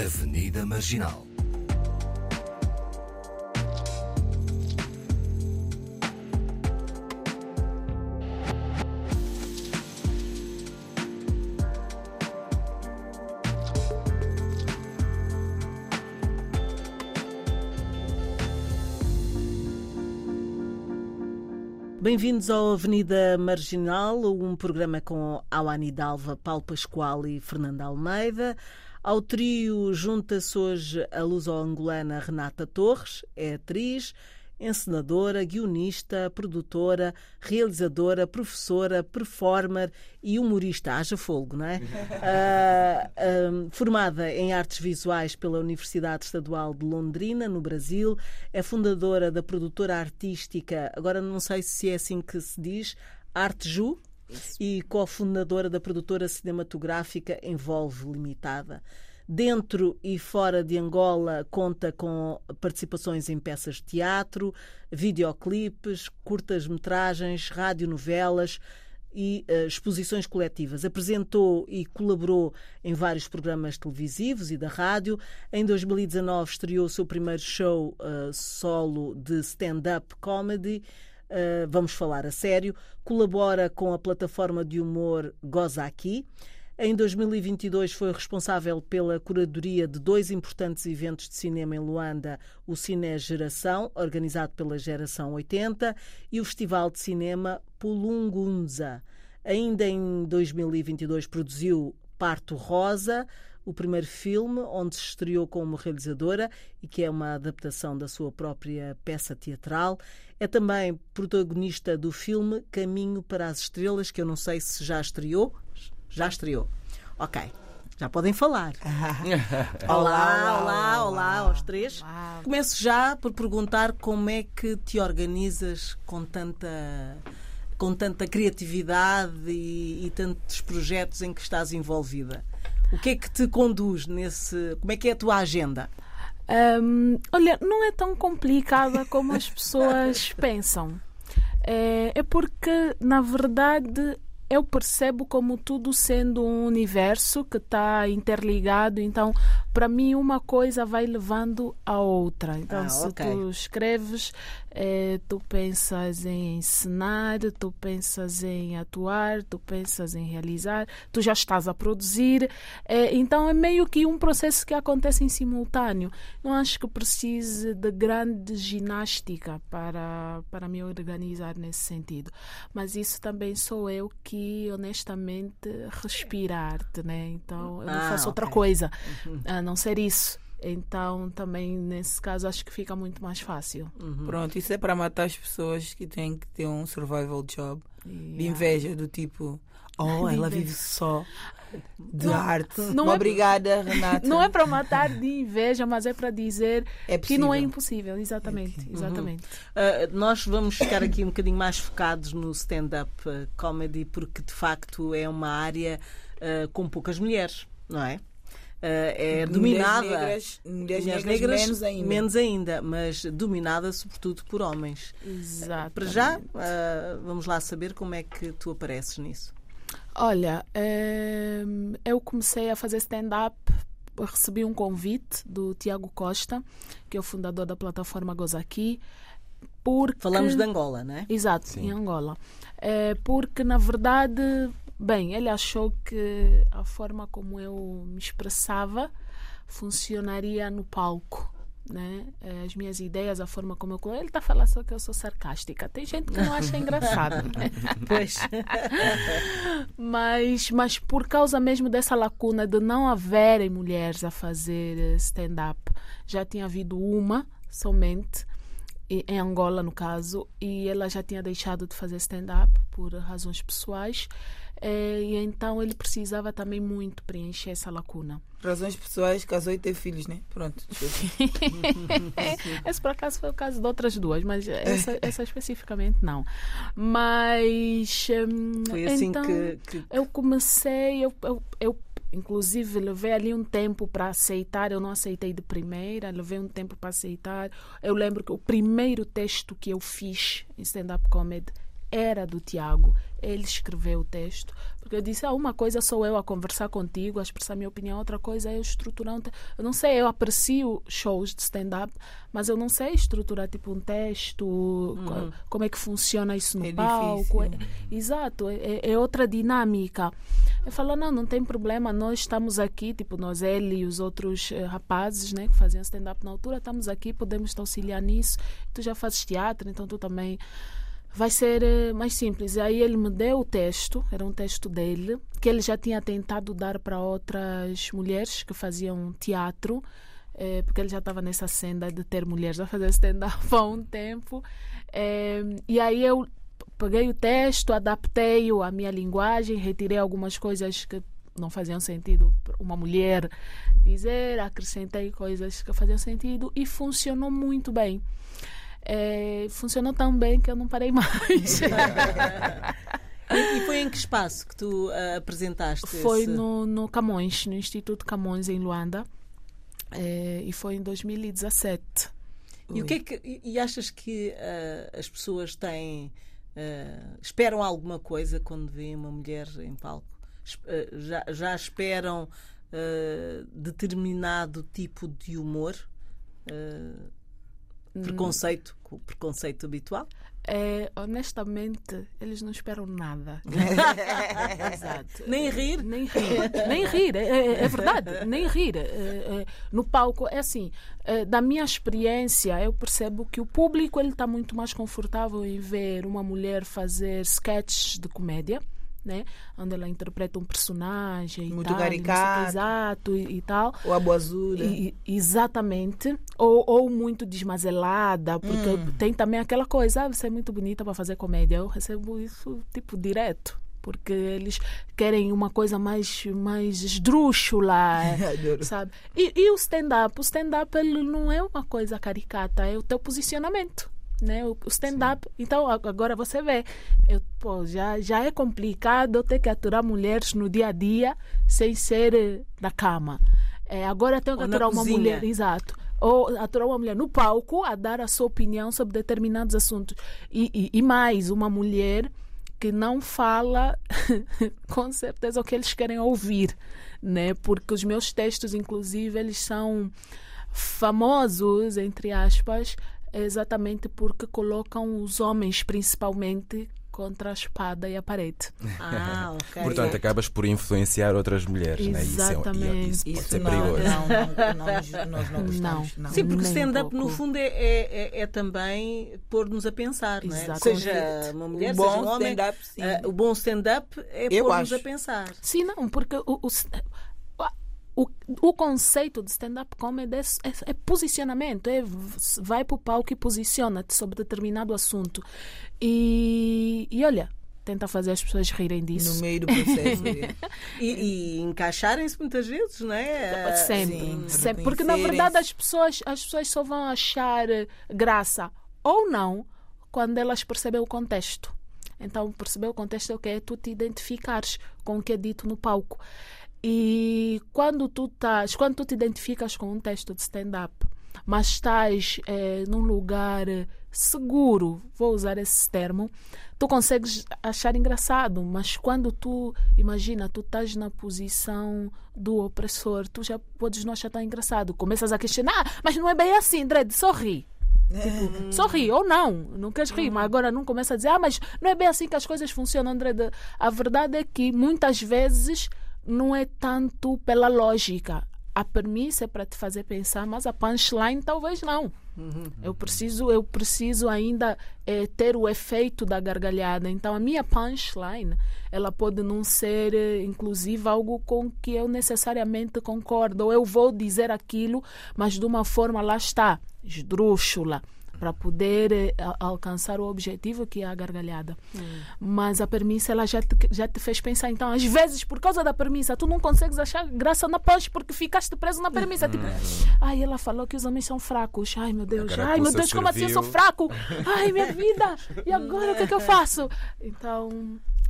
Avenida Marginal. Bem-vindos ao Avenida Marginal, um programa com Awani Dalva, Paulo Pascoal e Fernanda Almeida. Ao trio junta-se hoje a luso-angolana Renata Torres, é atriz, encenadora, guionista, produtora, realizadora, professora, performer e humorista. Haja folgo, não é? uh, formada em artes visuais pela Universidade Estadual de Londrina, no Brasil, é fundadora da produtora artística, agora não sei se é assim que se diz, E cofundadora da produtora cinematográfica Envolve Limitada. Dentro e fora de Angola, conta com participações em peças de teatro, videoclipes, curtas-metragens, radionovelas e uh, exposições coletivas. Apresentou e colaborou em vários programas televisivos e da rádio. Em 2019 estreou o seu primeiro show uh, solo de stand-up comedy. Uh, vamos falar a sério. Colabora com a plataforma de humor Goza Aqui. Em 2022 foi responsável pela curadoria de dois importantes eventos de cinema em Luanda, o Cine Geração, organizado pela Geração 80, e o Festival de Cinema Pulungunza. Ainda em 2022 produziu Parto Rosa, o primeiro filme onde se estreou como realizadora e que é uma adaptação da sua própria peça teatral. É também protagonista do filme Caminho para as Estrelas, que eu não sei se já estreou. Já estreou. Ok. Já podem falar. olá, olá, olá, olá, aos três. Começo já por perguntar como é que te organizas com tanta com tanta criatividade e, e, tantos projetos em que estás envolvida. O que é que te conduz nesse. Como é que é a tua agenda? Um, olha, não é tão complicada como as pessoas pensam. É, é porque, na verdade, eu percebo como tudo sendo um universo que está interligado, então para mim uma coisa vai levando a outra. Então, ah, se okay. tu escreves, é, tu pensas em ensinar, tu pensas em atuar, tu pensas em realizar, tu já estás a produzir. É, então é meio que um processo que acontece em simultâneo. Não acho que precise de grande ginástica para, para me organizar nesse sentido. Mas isso também sou eu que, honestamente, respiro-arte, né? Então eu não ah, faço okay. outra coisa. Uhum a não ser isso. Então, também nesse caso, acho que fica muito mais fácil. Uhum. Pronto, isso é para matar as pessoas que têm que ter um survival job yeah. de inveja, do tipo, oh, ela vive só de não, arte. Não é Obrigada, é, Renata. Não é para matar de inveja, mas é para dizer é que não é impossível. Exatamente. Uhum. exatamente. Uh, nós vamos ficar aqui um bocadinho mais focados no stand-up uh, comedy, porque de facto é uma área uh, com poucas mulheres, não é? uh, é dominada. Negras, mulheres, mulheres negras, menos ainda. Menos ainda, mas dominada sobretudo por homens. Exato. para já, uh, vamos lá saber como é que tu apareces nisso. Olha, ehm, eu comecei a fazer stand-up recebi um convite do Tiago Costa, que é o fundador da plataforma Gozaki. Porque... Falamos de Angola, não é? Exato, Sim. em Angola. É porque, na verdade, Bem, ele achou que a forma como eu me expressava funcionaria no palco. Né? As minhas ideias, a forma como eu. Ele está falando só que eu sou sarcástica. Tem gente que não acha engraçado. Né? pois. mas, mas por causa mesmo dessa lacuna de não haverem mulheres a fazer stand-up, já tinha havido uma somente em Angola, no caso, e ela já tinha deixado de fazer stand-up por razões pessoais. É, e então ele precisava também muito preencher essa lacuna. Razões pessoais, casou e teve filhos, né? Pronto. Esse por acaso foi o caso de outras duas, mas essa, essa especificamente não. Mas. Hum, foi assim então, que, que, Eu comecei, eu, eu, eu Inclusive, levei ali um tempo para aceitar. Eu não aceitei de primeira, levei um tempo para aceitar. Eu lembro que o primeiro texto que eu fiz em stand-up comedy era do Tiago. Ele escreveu o texto. Porque eu disse, ah, uma coisa sou eu a conversar contigo, a expressar a minha opinião, outra coisa é eu estruturar um texto. Eu não sei, eu aprecio shows de stand-up, mas eu não sei estruturar tipo um texto, uhum. como é que funciona isso no é palco. É, exato, é, é, outra dinâmica. Eu falo, não, não tem problema, nós estamos aqui, tipo, nós, ele e os outros uh, rapazes né, que faziam stand-up na altura, estamos aqui, podemos te auxiliar nisso. Tu já fazes teatro, então tu também vai ser uh, mais simples. E aí ele me deu o texto, era um texto dele, que ele já tinha tentado dar para outras mulheres que faziam teatro, eh, porque ele já estava nessa senda de ter mulheres a fazer stand-up há um tempo. Eh, e aí eu peguei o texto, adaptei-o à minha linguagem, retirei algumas coisas que não faziam sentido uma mulher dizer, acrescentei coisas que faziam sentido e funcionou muito bem é, funcionou tão bem que eu não parei mais. e foi em que espaço que tu uh, apresentaste? Foi esse... no, no Camões, no Instituto Camões, em Luanda. É, e foi em 2017. E, o que é que, e achas que uh, as pessoas têm. Uh, esperam alguma coisa quando veem uma mulher em palco? já, já esperam determinado tipo de humor? Preconceito, com o preconceito habitual? É, honestamente, eles não esperam nada. Exato. Nem rir? Nem rir. Nem rir, é, é, é verdade. Nem rir. É, é, no palco, é assim, é, da minha experiência, eu percebo que o público ele está muito mais confortável em ver uma mulher fazer sketches de comédia né? Onde ela interpreta um personagem muito tal, caricato, exato e, e, tal. Ou a boa azul, e, exatamente. Ou, ou muito desmazelada, porque hum. tem também aquela coisa, ah, você é muito bonita para fazer comédia. Eu recebo isso tipo direto porque eles querem uma coisa mais mais esdrúxula, sabe? E, e o stand-up, o stand-up ele não é uma coisa caricata, é o teu posicionamento né? O stand-up. Então, agora você vê, eu, pô, já, já é complicado ter que aturar mulheres no dia a dia sem ser eh, na cama. É, agora tenho que aturar uma cozinha. mulher, exato. Ou aturar uma mulher no palco a dar a sua opinião sobre determinados assuntos. E, e, e mais, uma mulher que não fala com certeza o que eles querem ouvir, né? Porque os meus textos, inclusive, eles são famosos, entre aspas, é exatamente porque colocam os homens, principalmente, contra a espada e a parede. Ah, ok. Portanto, acabas por influenciar outras mulheres, Exatamente. né? Isso, é, isso, isso pode ser não, perigoso. Não, não, não, nós não gostamos. Não. Sim, porque stand-up, no fundo, é, é, é também pôr-nos a pensar, não é? Seja uma mulher, o bom seja um homem. Uh, o bom stand-up é pôr-nos a pensar. Sim, não, porque o, o o, o conceito de stand-up comedy é, é, é, posicionamento, é vai para o palco e posiciona-te sobre determinado assunto. E, e olha, tenta fazer as pessoas rirem disso. No meio do processo. e, e encaixarem-se muitas vezes, não é? Sempre, Sim, sempre. Porque na verdade as pessoas, as pessoas só vão achar graça ou não quando elas percebem o contexto. Então, perceber o contexto é o que é tu te identificares com o que é dito no palco. E quando tu estás, quando tu te identificas com um texto de stand-up, mas estás é, num lugar seguro, vou usar esse termo, tu consegues achar engraçado, mas quando tu, imagina, tu estás na posição do opressor, tu já podes não achar tão engraçado. Começas a questionar, ah, mas não é bem assim, Dredd, sorri. Tipo, sorri ou não, não queres rir, mas agora não começa a dizer, ah, mas não é bem assim que as coisas funcionam, Dredd. A verdade é que muitas vezes não é tanto pela lógica. A premissa é para te fazer pensar, mas a punchline talvez não. Uhum. Eu preciso, eu preciso ainda é, ter o efeito da gargalhada. Então a minha punchline, ela pode não ser, eh, inclusive, algo com que eu necessariamente concordo. Ou eu vou dizer aquilo, mas de uma forma lá está, esdrúxula para poder eh, alcançar o objetivo que é a gargalhada. Hum. Mas a premissa ela já te, já te fez pensar. Então, às vezes, por causa da premissa, tu não consegues achar graça na pós porque ficaste preso na premissa. Tipo, hum. ai, ela falou que os homens são fracos. Ai, meu Deus. Ai, meu Deus, como assim eu sou fraco? Ai, minha vida. E agora o que é que eu faço? Então,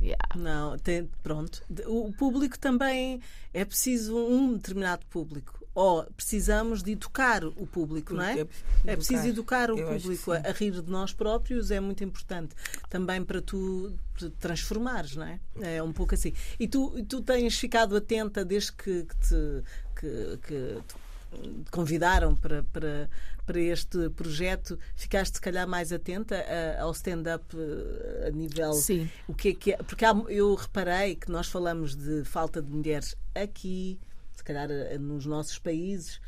Yeah. Não, tem, pronto. O público também é preciso um determinado público. Ou precisamos de educar o público, não é? É preciso educar o Eu público a, rir de nós próprios, é muito importante. Também para tu transformares, não é? É um pouco assim. E tu, tu tens ficado atenta desde que, que te que, que te convidaram para, para, para este projeto, ficaste se calhar mais atenta a- ao stand-up eh, a nível Sim. o que é que é? Porque há- eu reparei que nós falamos de falta de mulheres aqui, calhar eh, nos nossos países,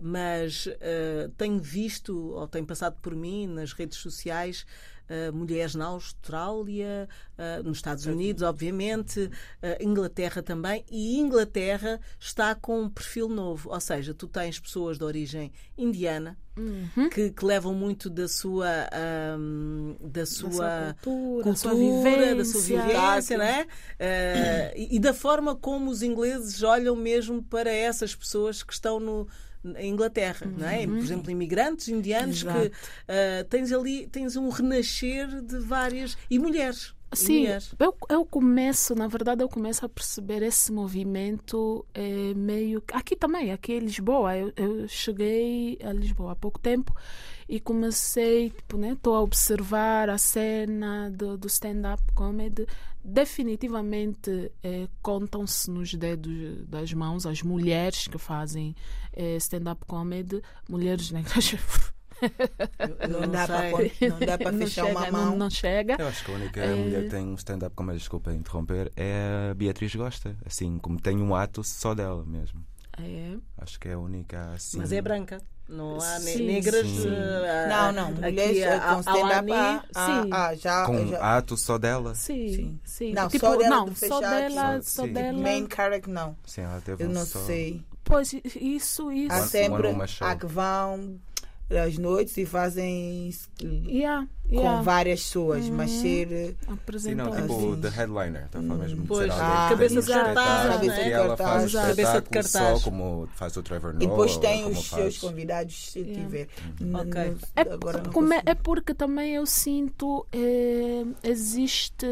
mas eh, tenho visto, ou tenho passado por mim nas redes sociais, eh, mulheres na Austrália, eh, nos Estados Unidos, obviamente, eh, Inglaterra também, e Inglaterra está com um perfil novo, ou seja, tu tens pessoas de origem indiana. Que, que levam muito da sua ahm, da sua, sua cultura, da sua cultura, da sua vivência. vivência, não é? Eh, e, e da forma como os ingleses olham mesmo para essas pessoas que estão no em Inglaterra, não é? Por exemplo, imigrantes indianos que Exato. eh, tens ali tens um renascer de várias e mulheres. Sim, mulheres. eu, eu começo, na verdade, eu começo a perceber esse movimento eh, meio. Aqui também, aqui em Lisboa. Eu, eu cheguei a Lisboa há pouco tempo e comecei, tipo, né? Estou a observar a cena do, do stand-up comedy. Definitivamente eh, contam-se nos dedos das mãos as mulheres que fazem eh, stand-up comedy, mulheres negras. Eu Não dá para não dá para não fechar chega, uma não- mão. não chega. Eu acho que a única É. mulher que tem um stand-up, como desculpa interromper, é a Beatriz Gosta. Assim, como tem um ato só dela mesmo. É. Acho que é a única assim. Mas é branca. Não há ne- Sim, negras. sim. eh, Não, não. Mulheres a- com stand-up. a ah, ah, sim. ah, já, Com já. ato só dela. Sim, Sim. sim. Não, tipo, só dela não, só dela, sim. só Sim. dela. Main character, não. Sim, ela teve Eu um não só. sei. Pois isso, isso. Há sempre. Há que vão às noites e fazem Yeah, com yeah. várias pessoas, mas ser. Sim, Apresentam não, tipo Assim. The Headliner. Está a falar mesmo de Pois, ser ah, que cabeça de cartaz, cabeça de cartaz. Cabeça de cartaz. só como faz o Trevor E Noah. depois ou tem os faz. seus convidados, se Yeah. tiver. Ok. N- É, agora não como é, é porque também eu sinto eh, existe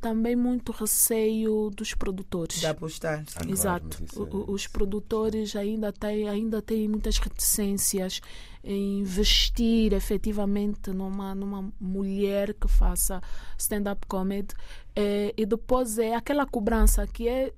também muito receio dos produtores. de apostar. Ah, claro, Exato. O- é- Os produtores ainda têm, ainda têm muitas reticências em investir efetivamente numa, numa mulher que faça stand-up comedy. Eh, e depois é aquela cobrança que é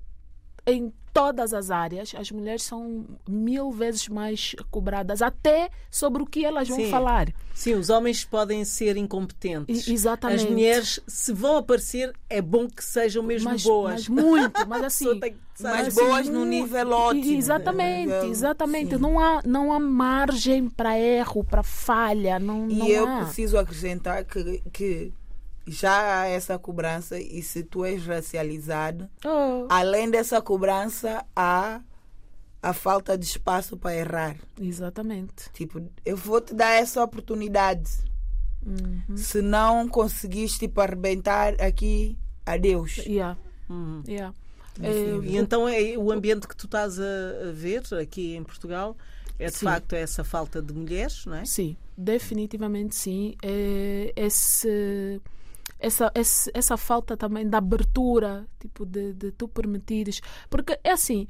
em todas as áreas. As mulheres são mil vezes mais cobradas, até sobre o que elas vão Sim. falar. Sim, os homens podem ser incompetentes. E- exatamente. As mulheres, se vão aparecer, é bom que sejam mesmo mas, boas. mas muito, mas A assim. Mas assim, boas no muito- nível E- ótimo. Exatamente, Nível- exatamente. sim. Não há, não há margem para erro, para falha. Não, E não eu há. preciso acrescentar que, que já há essa cobrança e se tu és racializado, Oh, além dessa cobrança, há a falta de espaço para errar. exatamente. Tipo, eu vou te dar essa oportunidade. Uhum. Se não conseguiste tipo, arrebentar aqui, adeus. Yeah, Uhum. yeah. E então é o ambiente que tu estás a a ver aqui em Portugal é de Sim. facto essa falta de mulheres, não é? Sim, definitivamente sim. É, esse, essa, esse- essa falta também da abertura, tipo, de, de tu permitires. Porque é assim.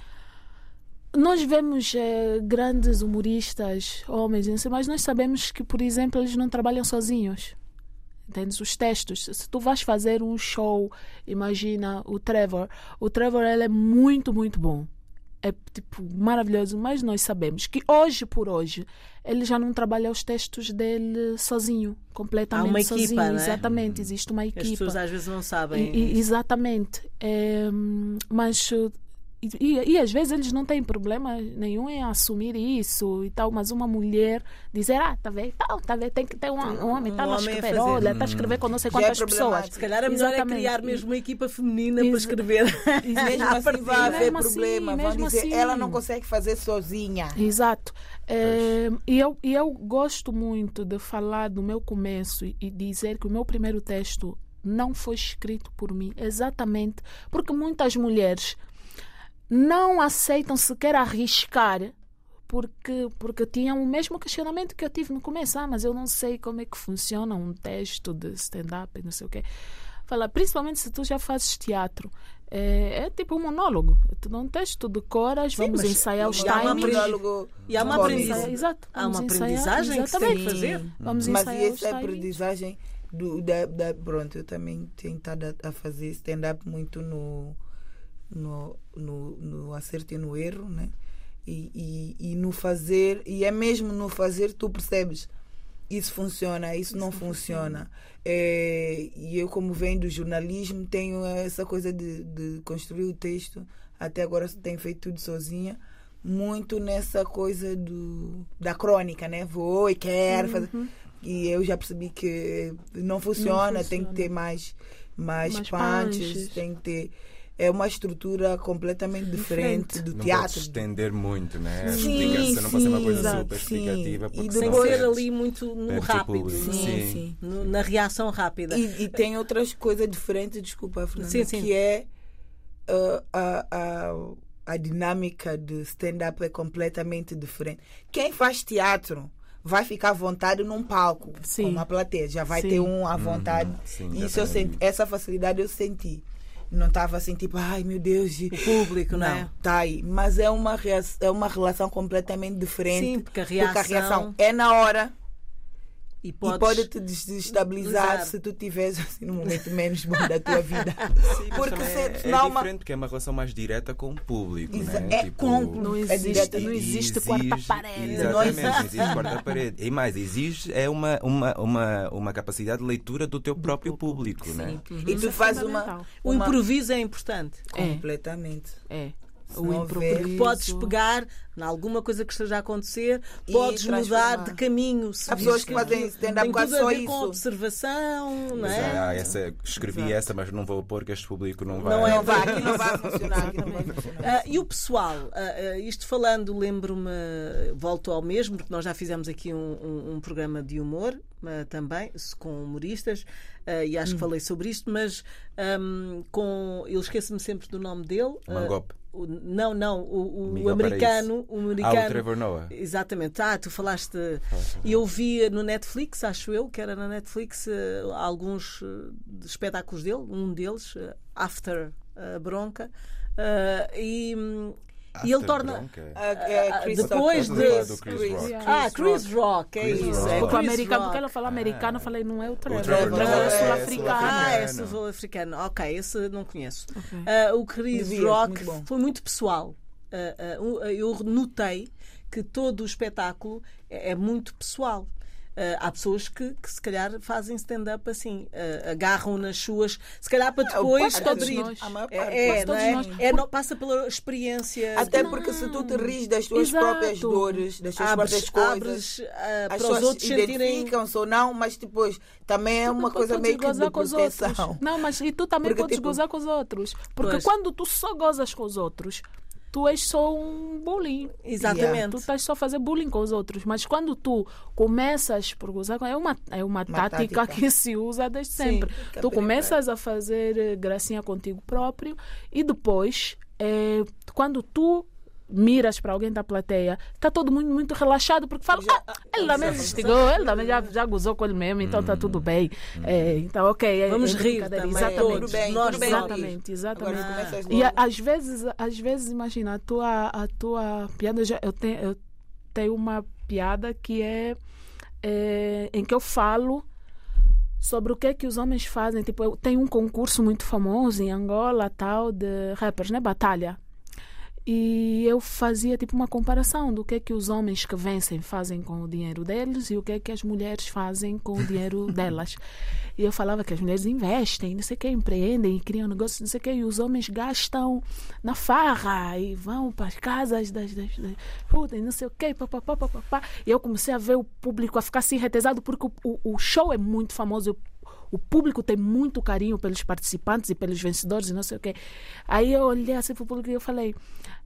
Nós vemos eh, grandes humoristas, homens, mas nós sabemos que, por exemplo, eles não trabalham sozinhos. Entendes? Os textos. Se tu vais fazer um show, imagina o Trevor. O Trevor ele é muito, muito bom. É tipo maravilhoso, mas nós sabemos que hoje por hoje ele já não trabalha os textos dele sozinho, completamente Há uma equipa, sozinho. não é? Exatamente, existe uma As equipa. pessoas às vezes não sabem. E- e- exatamente. É, hum, mas e, e- e às vezes eles não têm problema nenhum em assumir isso e tal, mas uma mulher dizer, ah, tá vendo, tá, tá vendo, tem que ter um, um homem, tá Um a homem a escrever, olha, tá a escrever com não sei é quantas pessoas. problemático. Se calhar a melhor é Exatamente. criar mesmo uma equipa feminina para Exa- escrever. Mesmo assim vai haver Mesmo assim, problema. Vão mesmo dizer, assim. ela não consegue fazer sozinha. Exato. É, e, eu, e eu gosto muito de falar do meu começo e dizer que o meu primeiro texto não foi escrito por mim, exatamente porque muitas mulheres não aceitam sequer arriscar porque, porque tinham o mesmo questionamento que eu tive no começo. Ah, mas eu não sei como é que funciona um texto de stand-up e não sei o quê. falar, principalmente se tu já fazes teatro. É, é, tipo um monólogo. Tu não tens, tu decoras, Sim, vamos ensaiar os timings. E há uma aprendizagem. Exato. Há uma aprendizagem que tem que fazer. Vamos Mas ensaiar essa é aprendizagem do, da, da, pronto, eu também tenho estado a fazer stand-up muito no, no, no, no acerto e no erro, né? E, e, e, no fazer, e é mesmo no fazer tu percebes isso funciona, isso, isso não funciona. funciona. É, e eu, como venho do jornalismo, tenho essa coisa de, de construir o texto. Até agora tenho feito tudo sozinha. Muito nessa coisa do, da crônica, né? Vou e quero uhum. fazer. E eu já percebi que não funciona, não funciona. tem que ter mais, mais, mais punches, punches, tem que ter é uma estrutura completamente diferente, do não teatro. Não estender muito, né? Sim, sim, não pode ser uma coisa exato, super explicativa. E depois ser ali muito no rápido, sim, sim. sim. No, na reação rápida. E, e, tem outras coisas diferentes, desculpa, Fernanda, sim, sim. que é uh, a, a, a dinâmica de stand-up é completamente diferente. Quem faz teatro vai ficar à vontade num palco Sim. com uma plateia. Já vai Sim. ter um à vontade. Uhum. Sim, Isso eu senti, essa facilidade eu senti não estava assim tipo, ai meu Deus, o público, não, é? Tá aí, mas é uma é uma relação completamente diferente. Sim, porque a reação, porque a reação é na hora e, podes... e pode te desestabilizar se tu estiveres assim, no momento menos bom da tua vida. Sim, porque se, é, é não, diferente, porque é uma relação mais direta com o público. Exa né? É tipo, com não existe, é não existe quarta-parede. Exatamente, não existe quarta-parede. E mais, exige é uma, uma, uma, uma capacidade de leitura do teu próprio público. Sim. Né? Uhum. E tu faz uma, uma. O improviso é importante. Completamente. É o improviso. Podes pegar em alguma coisa que esteja a acontecer, e podes mudar de caminho. Há pessoas que fazem stand-up quase só isso. com observação, não é? Ah, essa, escrevi Exato. essa, mas não vou pôr que este público não vai. Não, é, vai, aqui não vai funcionar. Aqui não vai funcionar. Uh, e o pessoal, uh, uh, isto falando, lembro-me, volto ao mesmo, porque nós já fizemos aqui um, um, um programa de humor também, com humoristas, e acho hum. que falei sobre isto, mas um, com. Eu esqueço-me sempre do nome dele. Mangope. O, não, não, o, o americano, o americano. Ah, o Trevor Noah. Exatamente. Ah, tu falaste. E eu vi no Netflix, acho eu, que era na Netflix, eh, alguns eh, espetáculos dele, um deles, eh, After a Bronca. e e ele torna. É, é Chris depois de. Ah, Chris Rock, é Chris isso. Rock. É porque, americano, porque ela fala americano, eu falei, não é o Trevor. O Trevor é, sul-africano. Ah, é sul-africano. Ok, esse não conheço. Okay. Uh, o Chris Devia, Rock muito foi muito pessoal. Eu notei que todo o espetáculo é, é muito pessoal. Uh, há pessoas que, que, se calhar fazem stand-up assim, uh, agarram nas suas, se calhar para é, depois é, abrir. É, é, não é? é passa pela experiência. Até não. porque se tu te ris das tuas Exato. próprias dores, das tuas abres, próprias coisas, abres, uh, as para os outros identificam-se ou não, mas depois também é uma coisa meio que de proteção. Não, mas e tu também porque, podes tipo, gozar com os outros. Porque pois. quando tu só gozas com os outros, tu és só um bullying. Exatamente. Yeah. Tu estás só a fazer bullying com os outros. Mas quando tu começas por gozar, é uma, é uma, uma tática, tática, que se usa desde Sim, sempre. Tu começas a fazer eh, gracinha contigo próprio e depois, é, quando tu miras para alguém da plateia, está todo mundo muito relaxado porque fala, já, ah, ele também instigou, ele também já, já gozou com ele mesmo, então está tudo bem. É, então, ok. É, Vamos é rir também. Exatamente. Tudo bem, Nós, tudo bem exatamente, exatamente. e às vezes, às vezes, imagina, a tua, a tua piada, já, eu, tenho, eu tenho uma piada que é, é em que eu falo sobre o que é que os homens fazem. Tipo, tem um concurso muito famoso em Angola, tal, de rappers, né? Batalha. E eu fazia tipo uma comparação do que é que os homens que vencem fazem com o dinheiro deles e o que é que as mulheres fazem com o dinheiro delas. E eu falava que as mulheres investem, não sei o que, empreendem, criam negócios, não sei o que, e os homens gastam na farra e vão para as casas das, das, das puta, não sei o que, papapá, papapá. E eu comecei a ver o público a ficar assim retesado porque o, o, o show é muito famoso, o público tem muito carinho pelos participantes e pelos vencedores e não sei o quê. Aí eu olhei assim para o público e eu falei: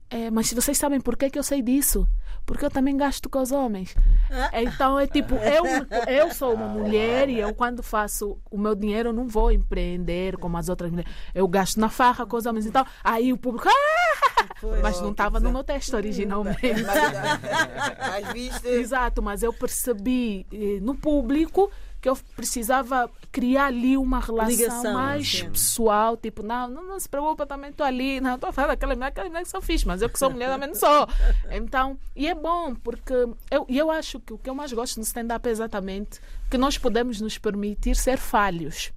é, mas vocês sabem por que, que eu sei disso? Porque eu também gasto com os homens. Ah. Então é tipo, eu, eu sou uma mulher e eu quando faço o meu dinheiro eu não vou empreender como as outras mulheres. Eu gasto na farra com os homens. Então, aí o público. Ah! Mas não estava no meu texto originalmente. Mas, mas viste. Exato, mas eu percebi eh, no público que eu precisava criar ali uma relação Ligação, mais pessoal, tipo, não, não, não se preocupa, também estou ali, não, estou a falar daquela mulher, aquela mulher que sou fixe, mas eu que sou mulher também não sou. Então, e é bom, porque eu, eu acho que o que eu mais gosto no stand-up é exatamente que nós podemos nos permitir ser falhos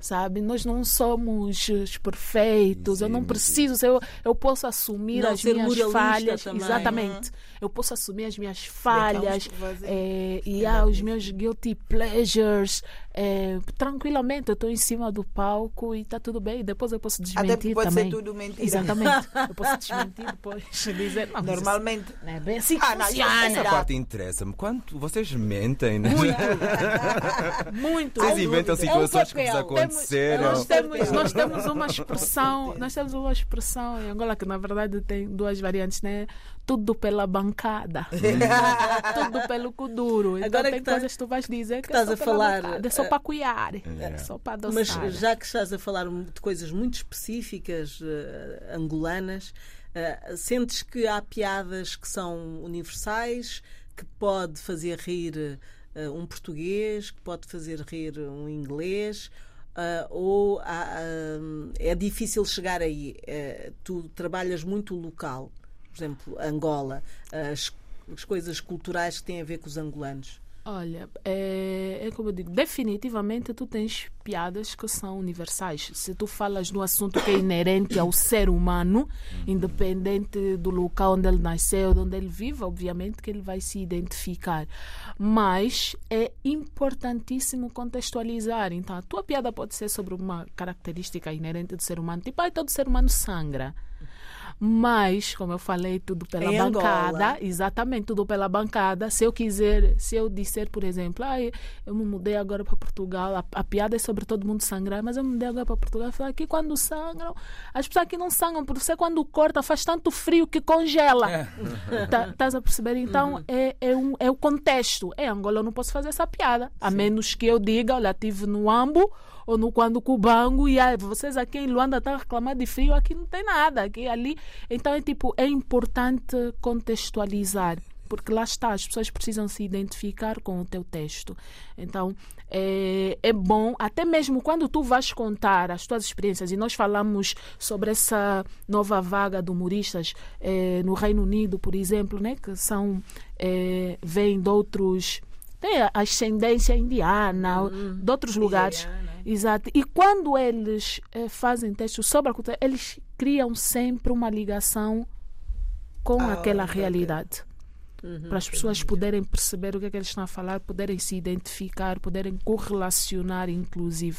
sabe? Nós não somos os perfeitos, eu não Sim, preciso, eu, eu posso assumir Não, as ser minhas falhas, também. exatamente. Eu posso assumir as minhas falhas eh, e há os nisso. meus guilty pleasures. eh, tranquilamente, eu estou em cima do palco e está tudo bem. Depois eu posso Até desmentir porque pode também. ser tudo mentira. Exatamente. Eu posso desmentir depois. Dizer, não, Normalmente. isso Não é bem assim que Ah, não, é. Essa parte interessa-me. Quanto vocês mentem, né? Muito. Vocês Sem inventam dúvida. situações que vos É um papel. Aconteceram. Nós temos, nós temos uma expressão, nós temos uma expressão em Angola que na verdade tem duas variantes, né? Tudo pela bancada. Tudo pelo cuduro. Então Agora tem que tá- coisas que tu vais dizer que, que estás é a falar, bancada, é só eh, para cuiar, É. só para Mas adoçar. já que estás a falar de coisas muito específicas eh, angolanas, eh, sentes que há piadas que são universais, que pode fazer rir eh, um português, que pode fazer rir um inglês? Eh, ou há, ah, é difícil chegar aí? Eh, tu trabalhas muito local, por exemplo, Angola, as, as coisas culturais que têm a ver com os angolanos. Olha, é, é como eu digo, definitivamente tu tens piadas que são universais. Se tu falas do assunto que é inerente ao ser humano, independente do local onde ele nasceu, de onde ele vive, obviamente que ele vai se identificar. Mas é importantíssimo contextualizar. Então, a tua piada pode ser sobre uma característica inerente do ser humano, tipo, ah, todo ser humano sangra. Mas, como eu falei, tudo pela Em bancada, Angola. exatamente, tudo pela bancada. Se eu quiser, se eu disser, por exemplo, ah, eu me mudei agora para Portugal, a, a piada é sobre todo mundo sangrar, mas eu me mudei agora para Portugal, falar aqui quando sangram, as pessoas aqui não sangram, porque você quando corta faz tanto frio que congela. Tá- Estás a perceber? Então é, é, um, é o contexto. Em Angola eu não posso fazer essa piada, a menos que eu diga, olha, estive no Ambo ou no quando Cubango e ah, vocês aqui em Luanda estão a reclamar de frio, aqui não tem nada, aqui ali. Então é tipo, é importante contextualizar. Porque lá está, as pessoas precisam se identificar com o teu texto. Então, é, é bom, até mesmo quando tu vais contar as tuas experiências, e nós falamos sobre essa nova vaga de humoristas eh, no Reino Unido, por exemplo, né, que são, eh, vêm de outros. tem a ascendência indiana, de outros lugares. Exato. E quando eles eh, fazem textos sobre a cultura, eles criam sempre uma ligação com Ah, aquela ok. realidade para as pessoas poderem perceber o que é que eles estão a falar, poderem se identificar, poderem correlacionar, inclusive.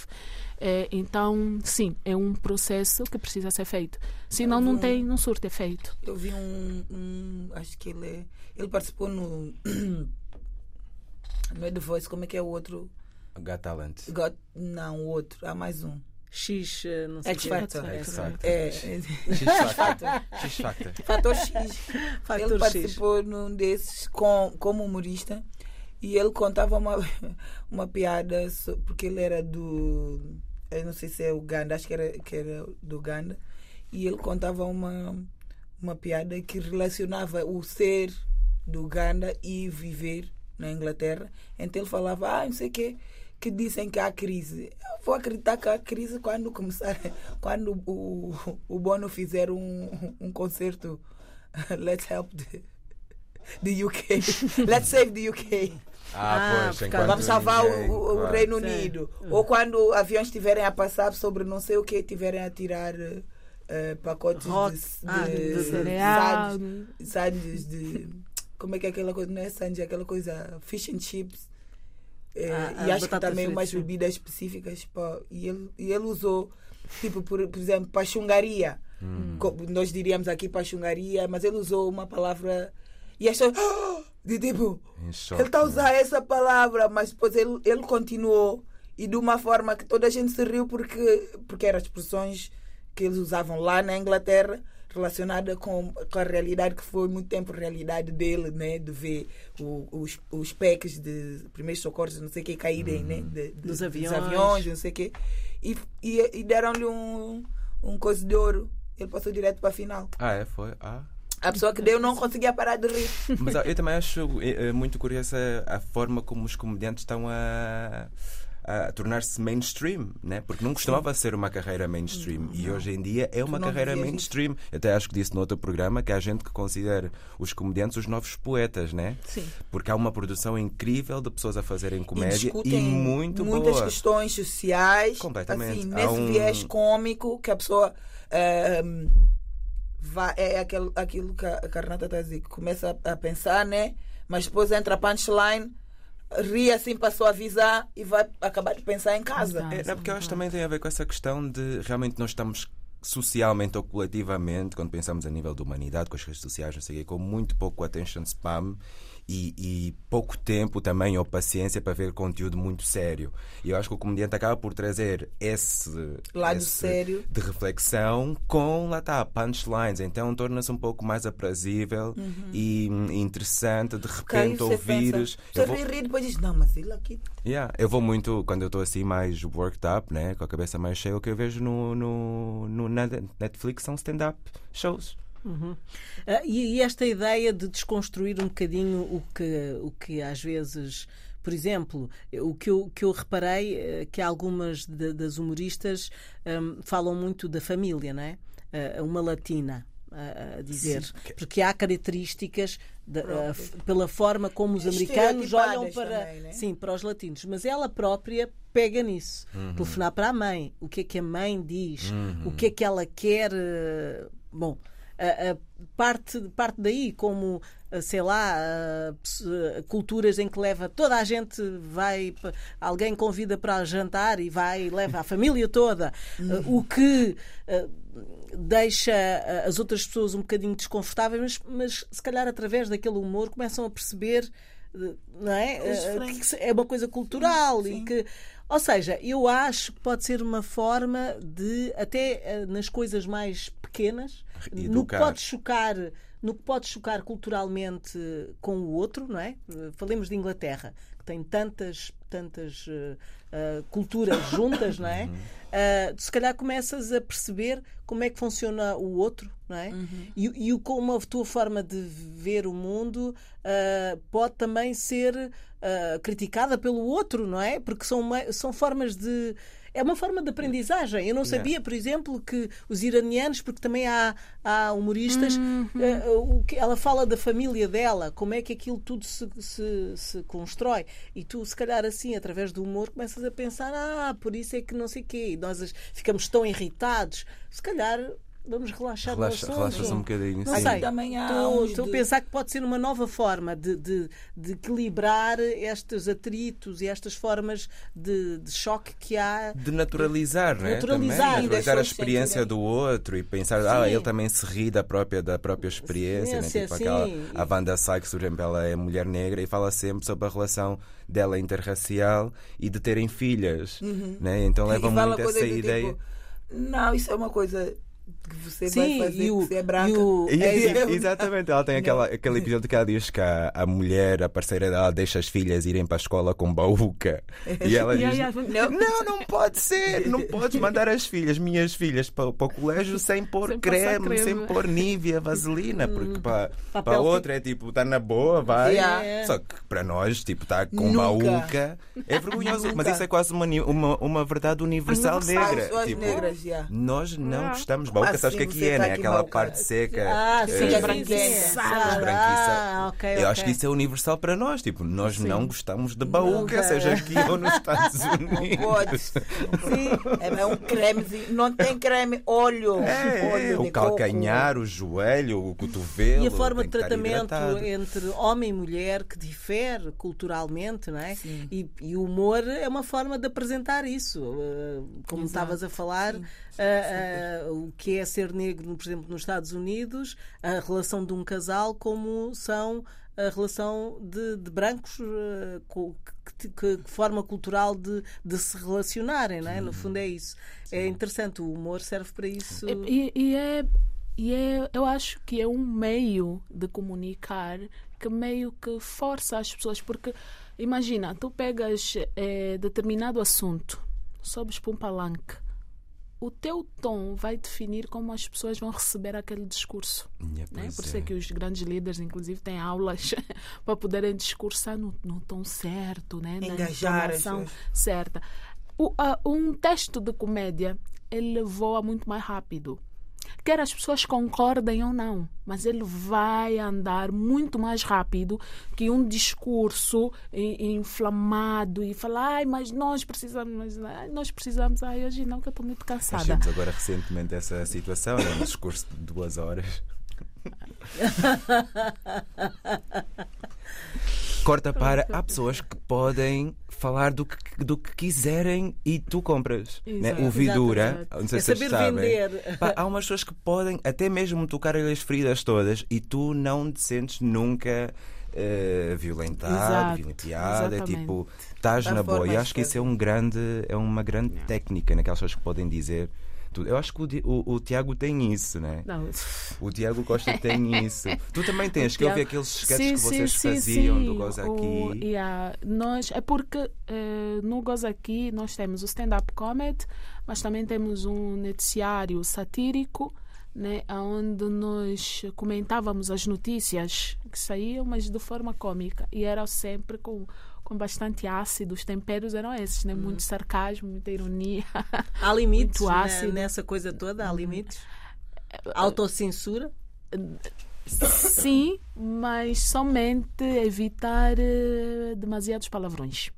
É, então, sim, é um processo que precisa ser feito. Senão, não tem, não surte efeito. Eu vi um, um- Acho que ele é. Ele participou no. No The Voice, como é que é o outro? Got Talent. Got, não, o outro. Há mais um. X, eh, não sei X. Factor. X Factor. É. X-Factor. Fator X. Fator ele X. participou num desses com, como humorista e ele contava uma, uma piada, porque ele era do. Eu não sei se é Uganda, acho que era, que era do Uganda. E ele contava uma, uma piada que relacionava o ser do Uganda e viver na Inglaterra. Então ele falava, ah, não sei o quê, que dizem que há crise. Eu vou acreditar que há crise quando começar, quando o, o Bono fizer um, um concerto Let's help the, the UK. Let's save the UK. Ah, Ah, pois, causa- Vamos salvar o, ninguém- o- o claro. Reino Sim. Unido. Ou quando aviões estiverem a passar sobre não sei o que, estiverem a tirar eh, pacotes Rock. de, Ah, de, de cereal. sandes- sandes de. Como é que é aquela coisa? Não é sandes, é aquela coisa. Fish and chips. Eh, Ah, e ah, acho que também frita, umas bebidas específicas. pá, e, ele, e ele usou, tipo, por, por exemplo, pachungaria. Co- Nós diríamos aqui pachungaria, mas ele usou uma palavra. E as pessoas. De tipo. Choque, Ele está a né? usar essa palavra, mas depois ele, ele continuou e de uma forma que toda a gente se riu porque, porque eram expressões que eles usavam lá na Inglaterra relacionada com, com a realidade que foi muito tempo a realidade dele, né? De ver o- os, os packs de primeiros socorros, não sei o que, caírem, né? De, de- Dos aviões. aviões, não sei o que. E, e, e deram-lhe um, um coisa de ouro. Ele passou direto para a final. Ah, é? Foi? Ah. A pessoa que deu não conseguia parar de rir. Mas eu também acho eh, eh, muito curiosa a forma como os comediantes estão a, a tornar-se mainstream, né? porque não costumava ser uma carreira mainstream e hoje em dia é uma não carreira mainstream. Eu até acho que disse no outro programa que há gente que considera os comediantes os novos poetas, né? Sim. porque há uma produção incrível de pessoas a fazerem E comédia e, discutem muito muitas boa. questões sociais. Completamente. Assim, nesse um- viés cômico que a pessoa. ehm, vai, é aquele, aquilo que a que a Renata está a dizer, começa a, a pensar, né? Mas depois entra a punchline, ri assim para suavizar e vai acabar de pensar em casa. É, não, porque eu acho que também tem a ver com essa questão de realmente nós estamos socialmente ou coletivamente, quando pensamos a nível da humanidade, com as redes sociais, não sei o quê, com muito pouco attention spam e, e pouco tempo também ou paciência para ver conteúdo muito sério. E eu acho que o comediante acaba por trazer esse Lado esse sério. de reflexão com, lá está, punchlines. Então torna-se um pouco mais aprazível e hum, interessante de repente você ouvires. Você vou- ri, ri depois diz, não, mas ele aqui. Yeah, eu vou muito, quando eu estou assim mais worked up, né, com a cabeça mais cheia, o que eu vejo no, no, no Netflix são stand-up shows. Ah, e, e esta ideia de desconstruir um bocadinho o que, o que às vezes. Por exemplo, o que eu, que eu reparei é que algumas de- das humoristas hum, falam muito da família, não é? Ah, uma latina a dizer. Porque há características ah, f- pela forma como os americanos olham para, também, né? sim, para os latinos. Mas ela própria pega nisso. Telefonar para a mãe. O que é que a mãe diz? O que é que ela quer? eh, Bom, parte, parte daí, como, sei lá, culturas em que leva toda a gente, vai, alguém convida para jantar e vai, leva a família toda, o que deixa as outras pessoas um bocadinho desconfortáveis, mas, mas se calhar através daquele humor começam a perceber. Não é? Eh, é uma coisa cultural e que ou seja, eu acho que pode ser uma forma de, até eh, nas coisas mais pequenas, no que Educar. pode chocar, no que pode chocar culturalmente com o outro, não é? Eh, Falemos de Inglaterra, tem tantas, tantas eh, culturas juntas, não é? Eh, se calhar começas a perceber como é que funciona o outro, não é? E, e o- como a tua forma de ver o mundo eh, pode também ser criticada pelo outro, não é? Porque são, são formas de. É uma forma de aprendizagem. Eu não sabia, por exemplo, que os iranianos, porque também há, há humoristas, eh, o que ela fala da família dela, como é que aquilo tudo se, se, se constrói. E tu, se calhar, assim, através do humor, começas a pensar: ah, por isso é que não sei o quê. E nós ficamos tão irritados. Se calhar. Vamos relaxar Relaxa, assunto. relaxas um bocadinho. Não sim. sei. Também há Estou, estou a de- pensar que pode ser uma nova forma de, de, de equilibrar estes atritos e estas formas de, de choque que há. De naturalizar, né? Naturalizar. Também, E naturalizar a experiência do outro e pensar, ah, Sim. ele também se ri da própria, da própria experiência, né? Experiência, Tipo aquela, sim. a Wanda Sykes, por exemplo, ela é mulher negra e fala sempre sobre a relação dela interracial e de terem filhas, né? Então leva Uhum. E muito essa do ideia. tipo, não, isso é uma coisa que você Sim, vai fazer e o- você é branca. e o- E- É, e- exatamente, ela tem aquela, aquele episódio que ela diz que a, a mulher, a parceira dela, deixa as filhas irem para a escola com baúca. E ela Yeah, diz: yeah. Não, não pode ser, não podes mandar as filhas, minhas filhas, para, para o colégio sem pôr Sem creme, creme. sem pôr nívea, vaselina, porque para, para papel a outra é tipo, está na boa, vai. Yeah. Só que para nós, tipo, está com Nunca. baúca, é vergonhoso, mas isso é quase uma, uma, uma verdade universal Universal. Negra. Tipo, negras, já. nós não Ah. gostamos. Baúca, Ah, sabes o que é você é, tá né? aqui Aquela parte seca. Ah, eh, sim, branquiça. Ah, ok, Eu acho que isso é universal para nós. Tipo, nós não gostamos de baúca, seja aqui ou nos Estados Unidos. pode. Sim. É um cremezinho. Não tem creme, óleo. É, de o calcanhar, o joelho, o cotovelo. E a forma de tratamento entre homem e mulher que difere culturalmente, não é? Sim. E, e o humor é uma forma de apresentar isso. Uh, como estavas a falar, uh, uh, o que é ser negro, por exemplo, nos Estados Unidos, a relação de um casal, como são a relação de, de brancos, uh, que, que- que forma cultural de, de se relacionarem, não é? No fundo é isso. É interessante, o humor serve para isso. E, e é, e é, eu acho que é um meio de comunicar que meio que força as pessoas, porque imagina, tu pegas eh, determinado assunto, sobes para um palanque o teu tom vai definir como as pessoas vão receber aquele discurso. Yeah, Né? Por isso é que os grandes líderes, inclusive, têm aulas para poderem discursar no, no tom certo, né? na Engajar entonação pessoas. certa. O, ah, um texto de comédia, ele voa muito mais rápido. Quer as pessoas concordem ou não, mas ele vai andar muito mais rápido que um discurso inflamado e falar, ai, mas nós precisamos, ai, nós precisamos, ai, hoje não, que eu estou muito Nós cansada. temos agora recentemente essa situação, é um discurso de duas horas. Corta para. Há pessoas que podem falar do que, do que quiserem e tu compras. Né? Ouvidura. Exato, Não sei É se vocês sabem. vender. Pá, há umas pessoas que podem até mesmo tocar as feridas todas e tu não te sentes nunca eh, violentado, violenteada. É tipo, estás na boa. E acho que isso é um grande, é uma grande técnica naquelas pessoas que podem dizer. Tudo. Eu acho que o, o, o Tiago tem isso, né? Não, O Tiago Costa tem isso. Tu também tens, O que eu vi aqueles sketches Sim, que vocês sim, faziam sim. do Goza Aqui. yeah, nós, é porque eh, no Goza Aqui nós temos o stand-up comedy, mas também temos um noticiário satírico, né, onde nós comentávamos as notícias que saíam, mas de forma cômica. E era sempre com, com bastante ácido. Os temperos eram esses, né? muito sarcasmo, muita ironia. Há limites Muito né, ácido. nessa coisa toda? Há limites? Autocensura? Sim, mas somente evitar eh, demasiados palavrões.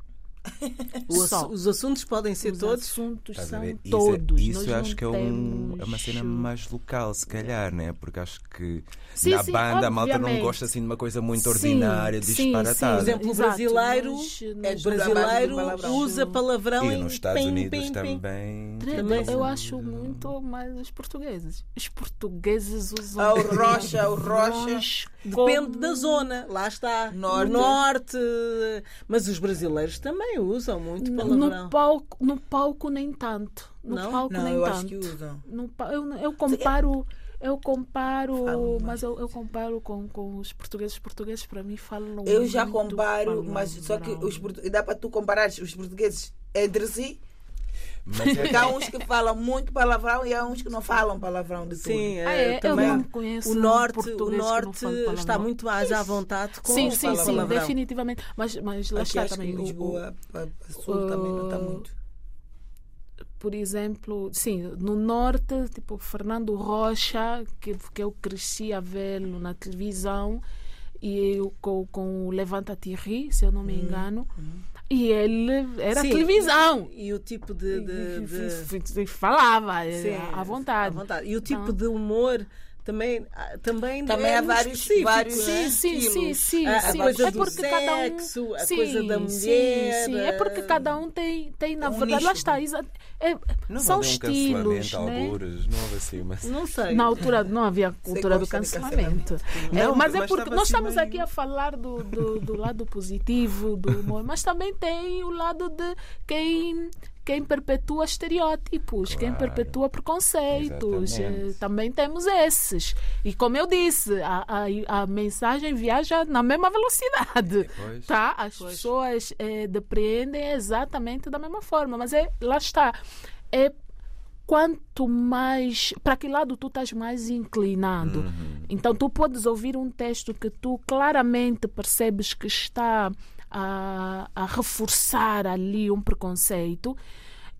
Ass- os assuntos podem ser Os todos? assuntos Estás a são ver? Isso, é- todos. isso não acho que é, um, é uma cena mais local, se calhar, né? Porque acho que Sim, na sim, banda a malta não obviamente. gosta assim de uma coisa muito Sim, ordinária, disparatada. Por exemplo, o brasileiro, é, o brasileiro palavrão. usa palavrão E nos Estados pim, Unidos pim, pim. também. Também eu acho muito mais os portugueses. Os portugueses usam. Ah, o rocha, o rocha. Depende como- da zona, lá está. Norte. No norte. Mas os brasileiros também usam muito palavrão. No palco, no palco nem tanto. No Não? palco Não, nem eu tanto. acho que usam. No pa- eu, eu comparo. Eu comparo, mas eu, eu comparo com, com os portugueses. Os portugueses, para mim, falam Eu já comparo, mas só que os dá para tu comparar os portugueses entre si. Mas é Porque há uns que falam muito palavrão e há uns que não falam palavrão de tudo. Sim, Ah, eh, é? Eu também. não conheço o norte, o norte palavrão. está muito mais à vontade com Sim, o sim, sim, palavrão. definitivamente. Mas, mas lá Aqui está acho também. que o- em o- Lisboa, para sul também não está o- muito. por exemplo, sim, no norte, tipo Fernando Rocha, que, que eu cresci a vê-lo na televisão, e eu com, com o Levanta Thierry, se eu não me engano, e ele era Sim, televisão. E o tipo de. de- de- Falava Sim, à vontade. à vontade. E o tipo Não. de humor também, ah, também, Também é há vários- específico, vários- é? Sim, sim, sim, estilos. sim, A- a sim. coisa é do porque cada um sexo, a sim, coisa da sim, mulher, Sim, é porque eh, cada um tem, tem na um verdade, nicho. lá está, exa- é- Não são um estilos, cancelamento, né? algures, não houve assim, mas. Não sei. Na altura não havia cultura do de cancelamento. Não, É, mas é mas porque estava nós assim estamos meio- aqui a falar do, do, do lado positivo do humor, mas também tem o lado de quem, quem perpetua estereótipos, quem Claro. perpetua preconceitos. Exatamente. Eh, Também temos esses. E como eu disse, a, a, a mensagem viaja na mesma velocidade. Pois. Tá? As pessoas eh, depreendem exatamente da mesma forma. Mas é, lá está. É quanto mais para que lado tu estás mais inclinado. Então tu podes ouvir um texto que tu claramente percebes que está a, a reforçar ali um preconceito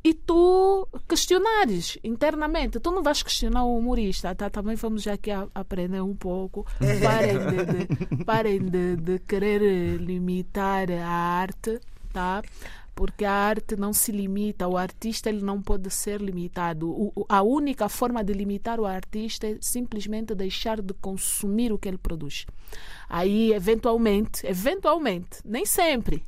e tu questionares internamente. Tu não vais questionar o humorista, tá? Também vamos já aqui a- aprender um pouco. Parem de, de- parem de, de querer limitar a arte, tá? Porque a arte não se limita, o artista ele não pode ser limitado. O- a única forma de limitar o artista é simplesmente deixar de consumir o que ele produz. Aí, eventualmente, eventualmente, nem sempre,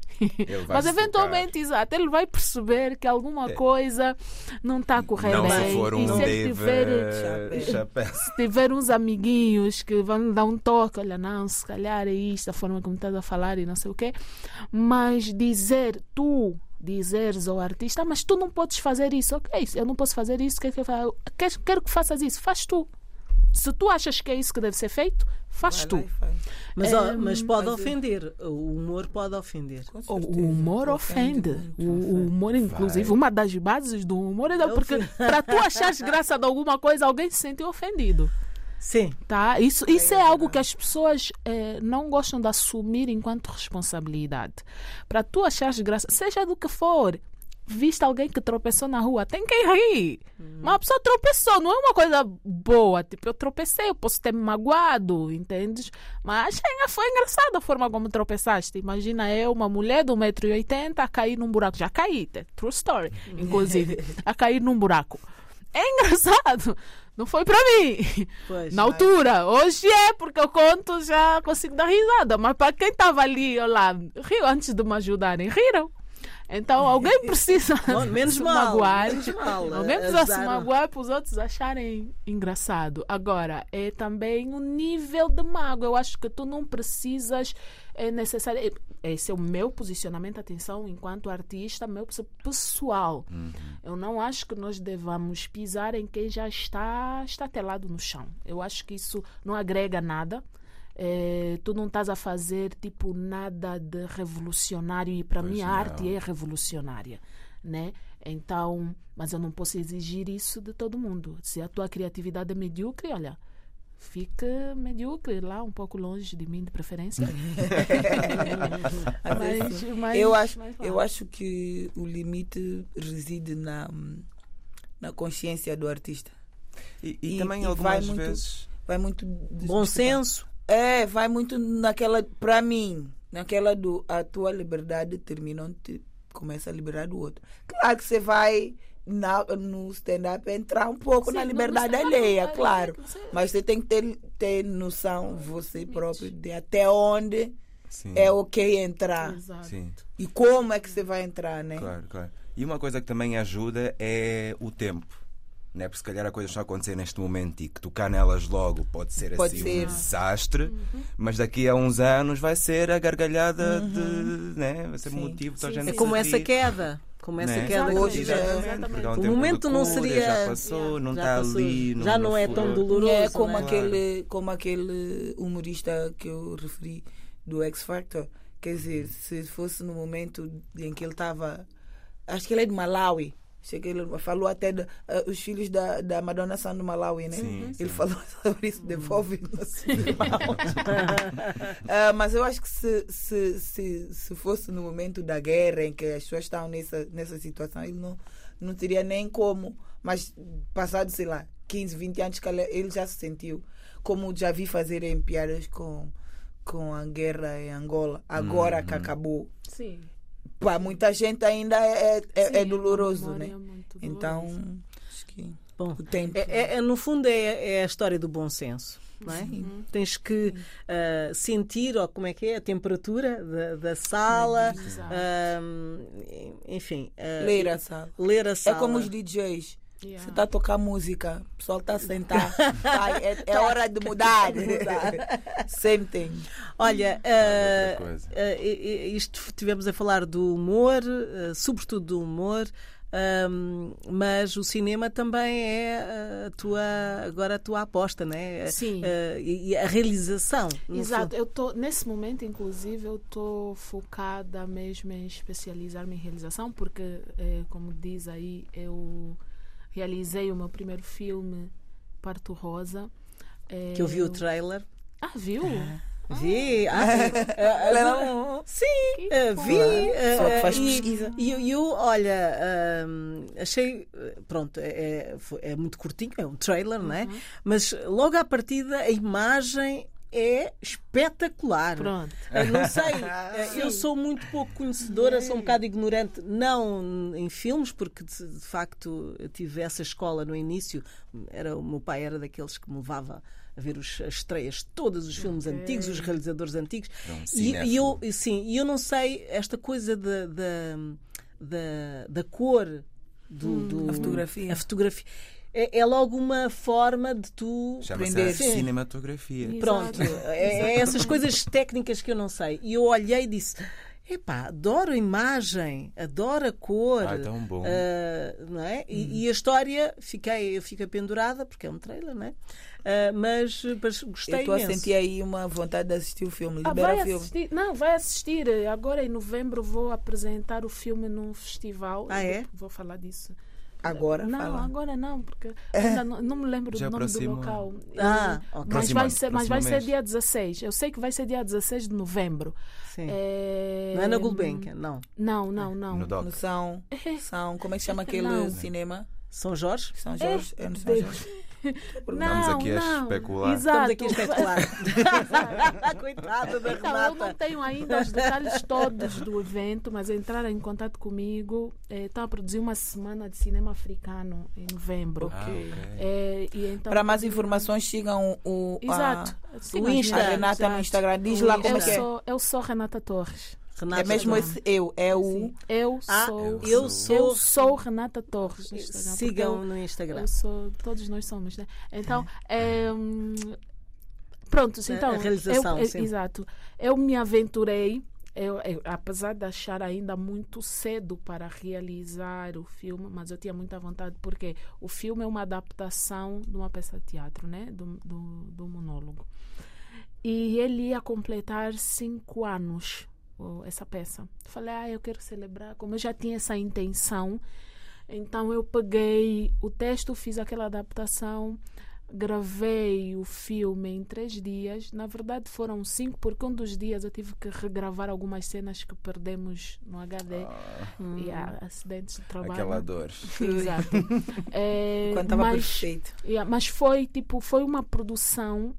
mas eventualmente, exato, ele vai perceber que alguma coisa não está a correr Não bem. se for um e se ele Dave tiver, Chappelle. se tiver uns amiguinhos que vão dar um toque, olha, não, se calhar é isto, a forma como estás a falar e não sei o quê, mas dizer, tu dizeres ao artista, "Ah, mas tu não podes fazer isso, ok, eu não posso fazer isso, quer que eu fa- quero, quero que faças isso, faz tu. Se tu achas que é isso que deve ser feito, faz Vai tu. faz. Mas, Ehm, mas pode mas eu- ofender. O humor pode ofender. Com O humor ofende. muito, O, o humor, inclusive, Vai. uma das bases do humor é É porque ofende. para tu achares graça de alguma coisa, alguém se sentiu ofendido. Sim. Tá? Isso, isso é algo que as pessoas eh, não gostam de assumir enquanto responsabilidade. Para tu achares graça, seja do que for, viste alguém que tropeçou na rua, tem quem rir. Uma pessoa tropeçou, não é uma coisa boa. Tipo, eu tropecei, eu posso ter me magoado, entendes? Mas achei- foi engraçada a forma como tropeçaste. Imagina eu, uma mulher de 1,80m, a cair num buraco. Já caí, tá? true story, inclusive. a cair num buraco. É engraçado. Não foi para mim. Pois. Na altura, hoje é, porque eu conto, já consigo dar risada. Mas para quem estava ali, eu lá, riu antes de me ajudarem, riram. Então alguém precisa Bom, menos se mal, magoar. menos mal. Alguém precisa se Azar. magoar para os outros acharem engraçado. Agora, é também o nível de mago. Eu acho que tu não precisas é necessário. Esse é o meu posicionamento, atenção, enquanto artista, meu pessoal. Eu não acho que nós devamos pisar em quem já está estatelado no chão. Eu acho que isso não agrega nada. Eh, tu não estás a fazer tipo nada de revolucionário e para mim a arte é revolucionária, né? Então, mas eu não posso exigir isso de todo mundo. Se a tua criatividade é medíocre, olha, fique medíocre lá, um pouco longe de mim, de preferência. Mas- mas- eu, acho, eu acho que o limite reside na, na consciência do artista. E, e E- também e vai algumas muito- vezes. Vai muito. Bom desculpa. senso. É, vai muito naquela. Para mim, naquela do. A tua liberdade termina onde começa a liberar do outro. Claro que você vai. Na, no stand-up entrar um pouco Sim, na liberdade alheia, claro, claro. ser. Mas você tem que ter, ter noção, você próprio, de até onde Sim, é ok entrar. Exato. sim, E como é que você vai entrar, né? claro, claro. E uma coisa que também ajuda é o tempo. Né? Porque se calhar a coisa está a acontecer neste momento e que tocar nelas logo pode ser Pode assim ser. um desastre, Uhum. mas daqui a uns anos vai ser a gargalhada de. Né? Vai ser Sim. motivo Sim, gente É sim. como essa queda. Como essa Né? queda. Hoje Exatamente, há um O momento de não cura, seria- Já passou, não Já está passou. ali. Já não é foi- tão doloroso. É como né? aquele, como aquele humorista que eu referi do X Factor. Quer dizer, se fosse no momento em que ele estava. Acho que ele é de Malawi. Ele falou até de, ah, os filhos da, da Madonna são do Malawi, né? Sim, ele sim. falou sobre isso, devolve nossos irmãos. Ah, mas eu acho que se, se, se, se fosse no momento da guerra em que as pessoas estão nessa, nessa situação, ele não, não teria nem como. Mas passado, sei lá, 15, 20 anos, que ele- já se sentiu. Como já vi fazerem piadas com, com a guerra em Angola, agora que acabou. Sim. Para muita gente ainda é, é, Sim, é uma doloroso, né? muito Então, acho que Bom, o tempo. é, é- é, no fundo é, é a história do bom senso. Não é? Tens que ah, sentir, ou como é que é, a temperatura da, da sala, ah, enfim, ah, Ler a sala. ler a É sala. como os DJs. Yeah. Você está a tocar música, o pessoal está a sentar. Vai, é, é hora de mudar. Olha, coisa. ah, i- i- isto tivemos a falar do humor, ah, sobretudo do humor, ahm, mas o cinema também é a tua, agora a tua aposta, né? Sim. Ah, e, a realização. Exato, eu tô nesse momento, inclusive, eu estou focada mesmo em especializar-me em realização, porque, eh, como diz aí, eu realizei o meu primeiro filme, Parto Rosa. Eh, Que eu vi o trailer. Ah, viu? Vi. Ah, ah, Ela ah, não- Sim, Que ah, vi. Só que ah, faz e- pesquisa. E eu, eu, olha, ahm, achei. Pronto, é, é, é muito curtinho, é um trailer, não é? Mas logo à partida a imagem é espetacular. Pronto. Não sei, ah, eu sou muito pouco conhecedora, sou um bocado ignorante, não em filmes, porque de, de facto eu tive essa escola no início. Era, o meu pai era daqueles que me levava a ver os- as estreias, todos os filmes antigos, os realizadores antigos. Um E, e eu, sim, e eu não sei, esta coisa da, da, da, da cor do, do- A fotografia. a fotografia é, é logo uma forma de tu Chama-se prender. a Sim. cinematografia. Exato. Pronto, é, é essas coisas técnicas que eu não sei. E eu olhei e disse: Epá, adoro a imagem, adoro a cor. Ah, tão bom. ah, não é? E, e a história, fiquei, eu fico pendurada, porque é um trailer, não é? Ah, mas, mas Eu gostei estou a sentir aí uma vontade de assistir o filme. Ah, Libera vai o filme. assistir. Não, vai assistir. Agora em novembro vou apresentar o filme num festival. Ah, é? Vou falar disso. Agora, Não, fala. agora não, porque ainda não, não me lembro Já do nome do local. Ah, Eh, ok. Mas vai ser, mas vai ser mês. dia 16. Eu sei que vai ser dia 16 de novembro. Sim. Eh, Não é na Gulbenkian, não. Não, não, não. No doc. No São, São, como é que chama aquele Não. cinema? São Jorge? São Jorge? É, no São Deus. Jorge. Estamos aqui a não. especular. Exato. Estamos aqui a especular. Coitada da Então, eu não Renata. tenho ainda os detalhes todos do evento, mas entraram em contato comigo. Eh, Estão a produzir uma semana de cinema africano em novembro. Ah, ok. Eh, e então, Para mais informações, sigam o, a- Exato. o Sigam as Insta. a, Renata no exato. Instagram. Diz O lá como Eu é que é. sou, eu sou Renata Torres. Renata É mesmo Torres. esse eu, é o. Eu Ah, sou. eu sou. Eu sou Renata Torres no Instagram. Sigam eu- no Instagram. Eu sou, todos nós somos, né? Então, é, hum, pronto, então. a realização, eu, eu- sim. Exato. Eu me aventurei, eu, eu- apesar de achar ainda muito cedo para realizar o filme, mas eu tinha muita vontade, porque o filme é uma adaptação de uma peça de teatro, né? Do, do, do monólogo. E ele ia completar cinco anos, essa peça. Falei, ah, eu quero celebrar. Como eu já tinha essa intenção, então eu peguei o texto, fiz aquela adaptação, gravei o filme em três dias. Na verdade foram cinco, porque um dos dias eu tive que regravar algumas cenas que perdemos no HD. E há acidentes de trabalho. Aquela dor. Exato. É, Quando estava perfeito. Yeah, mas foi tipo, foi uma produção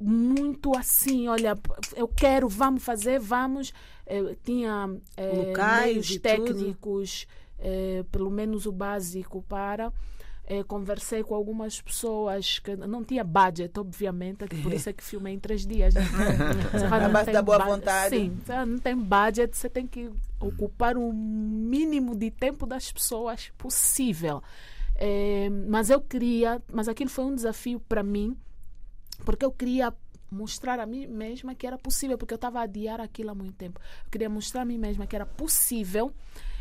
muito assim, olha, eu quero, vamos fazer, vamos. Eh, tinha Locais tudo. técnicos, eh, pelo menos o básico para. Eh, conversei com algumas pessoas que não tinha budget, obviamente, que por isso é que filmei em três dias. né? Não base da boa vontade. Sim, não tem budget, você tem que ocupar o mínimo de tempo das pessoas possível. Eh, mas eu queria, mas aquilo foi um desafio para mim, porque eu queria mostrar a mim mesma que era possível, porque eu estava a adiar aquilo há muito tempo. Eu queria mostrar a mim mesma que era possível.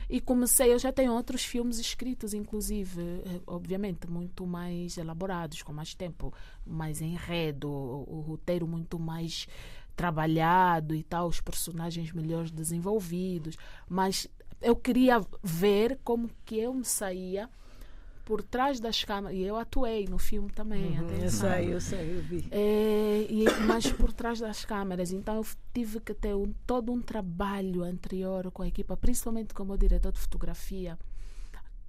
E comecei, eu já tenho outros filmes escritos, inclusive, eh, obviamente, muito mais elaborados, com mais tempo, mais enredo, o, o roteiro muito mais trabalhado e tal, os personagens melhores desenvolvidos. Mas eu queria ver como que eu me saía por trás das câmeras. E eu atuei no filme também, Uhum, Eu sei, eu sei, eu vi. É, e, mas por trás das câmaras. Então eu tive que ter um- todo um trabalho anterior com a equipa, principalmente como o diretor de fotografia,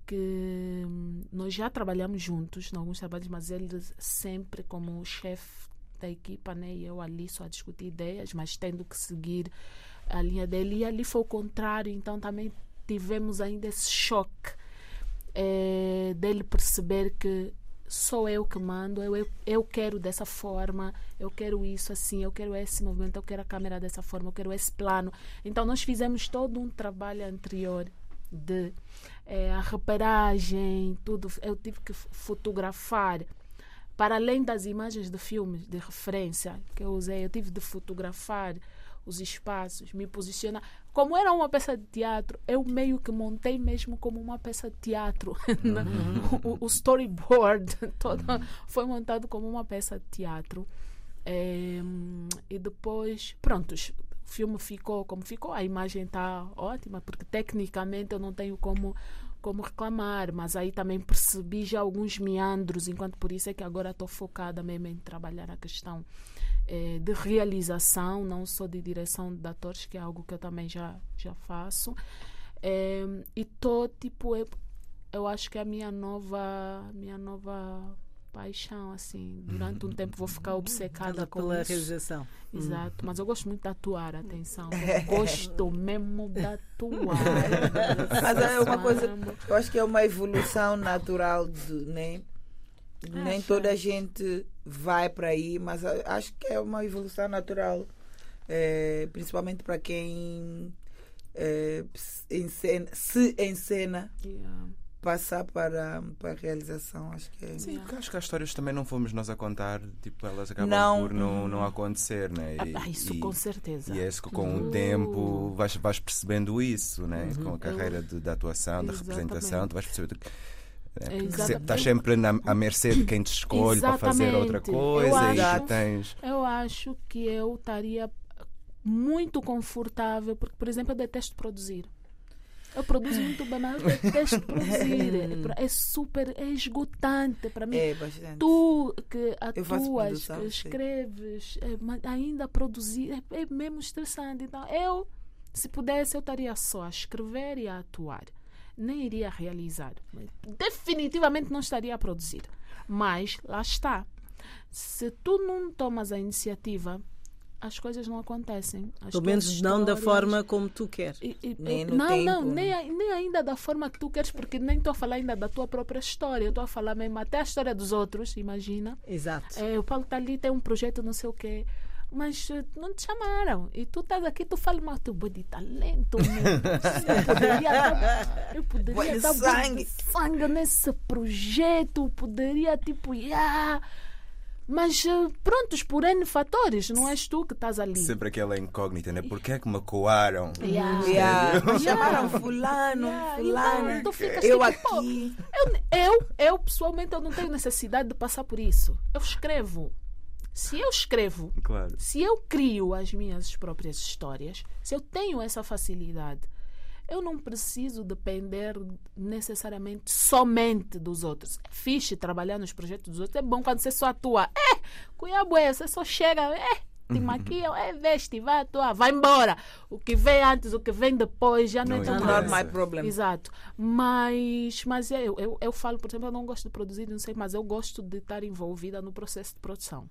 que hum, nós já trabalhamos juntos em alguns trabalhos, mas ele sempre como chefe da equipa, né? E eu ali só a discutir ideias, mas tendo que seguir a linha dele. E ali foi o contrário, então também tivemos ainda esse choque eh, dele perceber que sou eu que mando, eu, eu, eu quero dessa forma, eu quero isso assim, eu quero esse movimento, eu quero a câmera dessa forma, eu quero esse plano. Então nós fizemos todo um trabalho anterior de eh, a reparagem, tudo. Eu tive que fotografar. Para além das imagens de filmes de referência que eu usei, eu tive de fotografar os espaços, me posicionar. Como era uma peça de teatro, eu meio que montei mesmo como uma peça de teatro. né? o, o storyboard todo foi montado como uma peça de teatro. Eh, e depois, prontos, o filme ficou como ficou, a imagem está ótima, porque tecnicamente eu não tenho como, como reclamar, mas aí também percebi já alguns meandros, enquanto por isso é que agora estou focada mesmo em trabalhar a questão eh, de realização, não só de direção de atores, que é algo que eu também já, já faço. Eh, e estou, tipo, eu, eu acho que a minha nova, minha nova paixão, assim. Durante um tempo vou ficar obcecada Cada com pela isso. realização. Exato, mas eu gosto muito de atuar, atenção. Eu gosto mesmo de atuar. Mas é uma coisa, eu acho que é uma evolução natural, de, né? Nem toda a gente vai para aí, mas acho que é uma evolução natural, eh, principalmente para quem se encena, se encena Yeah. Passar para, para a realização. Acho que é. Sim, porque acho que as histórias também não fomos nós a contar, tipo, elas acabam Não. por não, não acontecer, né? E, Ah, isso e- com certeza. E é isso que com Uh. o tempo vais, vais percebendo isso, né? Uhum. Com a carreira de, da atuação, da Exatamente. representação, tu vais perceber que né? Estás sempre na, à mercê de quem te escolhe para fazer outra coisa Eu e acho- tu tens. Eu acho que eu estaria muito confortável, porque, por exemplo, eu detesto produzir. Eu produzo muito bem, mas eu detesto produzir. É É super, é esgotante para mim. É bastante. Tu que atuas, que escreves, é, ainda produzir é, é mesmo estressante. Então, eu, se pudesse, eu estaria só a escrever e a atuar. Nem iria realizar. Definitivamente não estaria a produzir. Mas lá está. Se tu não tomas a iniciativa, as coisas não acontecem. As Pelo menos não da histórias- forma como tu queres. e- e- Nem no não, não, tempo. nem, a- nem ainda da forma que tu queres, porque nem estou a falar ainda da tua própria história. Eu estou a falar mesmo até a história dos outros, imagina. Exato. É, o Paulo está ali, tem um projeto, não sei o quê. Mas eh, não te chamaram. E tu estás aqui, tu fala mal teu boi de talento. Eu poderia dar, eu Boi poderia de dar de sangue. sangue nesse projeto. Poderia, tipo, yeah. Mas eh, prontos, por N fatores, não és tu que estás ali. Sempre aquela incógnita, né? Porquê é que me coaram? Yeah. Yeah. Me chamaram fulano, Yeah, fulano. então tu ficas eu tipo, pô, aqui. Eu, eu, eu, pessoalmente, eu não tenho necessidade de passar por isso. Eu escrevo. Se eu escrevo, Claro. se eu crio as minhas próprias histórias, se eu tenho essa facilidade, eu não preciso depender necessariamente somente dos outros. É fixe trabalhar nos projetos dos outros. É bom quando você só atua. É, cuiabo é, você só chega, é, te maquiam, é, veste, vai atuar, vai embora. O que vem antes, o que vem depois, já não, Não é tão interessa. Not my problem. Exato. Mas, mas eu, eu, eu falo, por exemplo, eu não gosto de produzir, não sei, mas eu gosto de estar envolvida no processo de produção.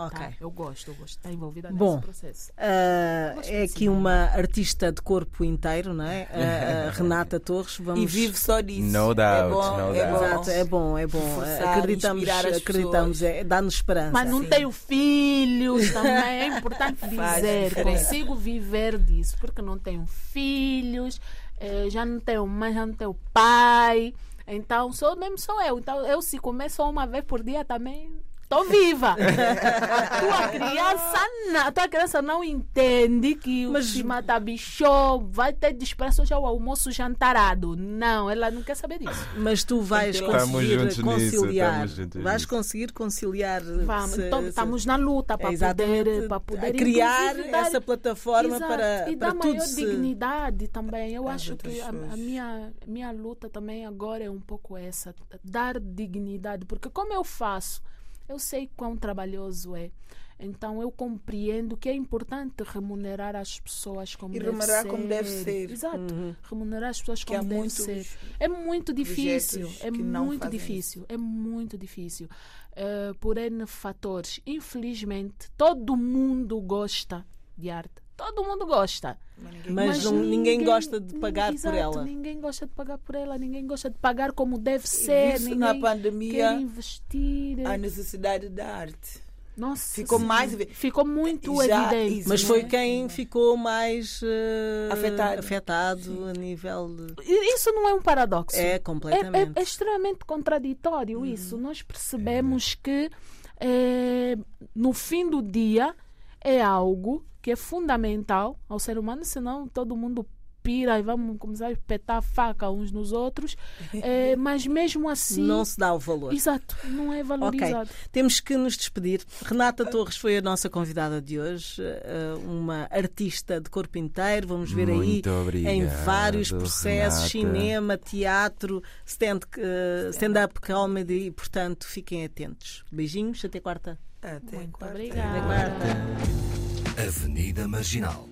Ok. Tá? Eu gosto, eu gosto de estar envolvida Bom. nesse processo. Gosto é aqui uma artista de corpo inteiro, não é? A- a Renata Torres. Vamos... E vive só disso. No é doubt, bom, no é doubt. Exato, é bom, é bom. Forçar, acreditamos, acreditamos, é, dá-nos esperança. Mas não Sim. tenho filhos também, é importante dizer. Consigo viver disso, porque não tenho filhos, eh, já não tenho mãe, já não tenho pai. Então, sou mesmo sou eu. Então, eu se comer só uma vez por dia também. Estou viva. a tua criança não, tua criança não entende que o Mas- mata bicho vai ter desprezo já o almoço jantarado. Não, ela não quer saber disso. Mas tu vais Estamos conseguir nisso, conciliar. juntos vais nisso. conseguir conciliar. Vamos, se- então, se- estamos na luta para Exatamente, poder, para poder a criar dar- essa plataforma Exato, para, e para dar tudo maior se... dignidade também. Eu Às acho que a, a minha, minha luta também agora é um pouco essa, dar dignidade, porque como eu faço, eu sei quão trabalhoso é. Então eu compreendo que é importante remunerar as pessoas como E deve remunerar ser. como deve ser. Exato. Remunerar as pessoas Que como deve ser. É muito difícil. É muito difícil. É muito difícil. Eh, por N fatores. Infelizmente, todo mundo gosta de arte. Todo mundo gosta. Mas, não- ninguém, gosta de pagar exato, por ela. Ninguém gosta de pagar por ela. Ninguém gosta de pagar como deve ser. Isso ninguém na quer pandemia, investir. a necessidade da arte. Nossa, ficou sim. mais- Ficou muito Já- evidente. isso, Mas não foi é? quem ficou mais eh, Afetado. afetado a nível de... Isso não é um paradoxo. É, É, completamente. é- é extremamente contraditório isso. Nós percebemos que eh, no fim do dia é algo que é fundamental ao ser humano, senão todo mundo pira e vamos começar a espetar a faca uns nos outros. Eh, mas mesmo assim. Não se dá o valor. Exato, não é valorizado. Temos que nos despedir. Renata Torres foi a nossa convidada de hoje, eh, uma artista de corpo inteiro. Vamos ver Muito aí obrigado, em vários processos: Renata. cinema, teatro, stand- eh, stand-up comedy. E, portanto, fiquem atentos. Beijinhos, até quarta. Até Muito quarta. obrigada. Até quarta. Avenida Marginal.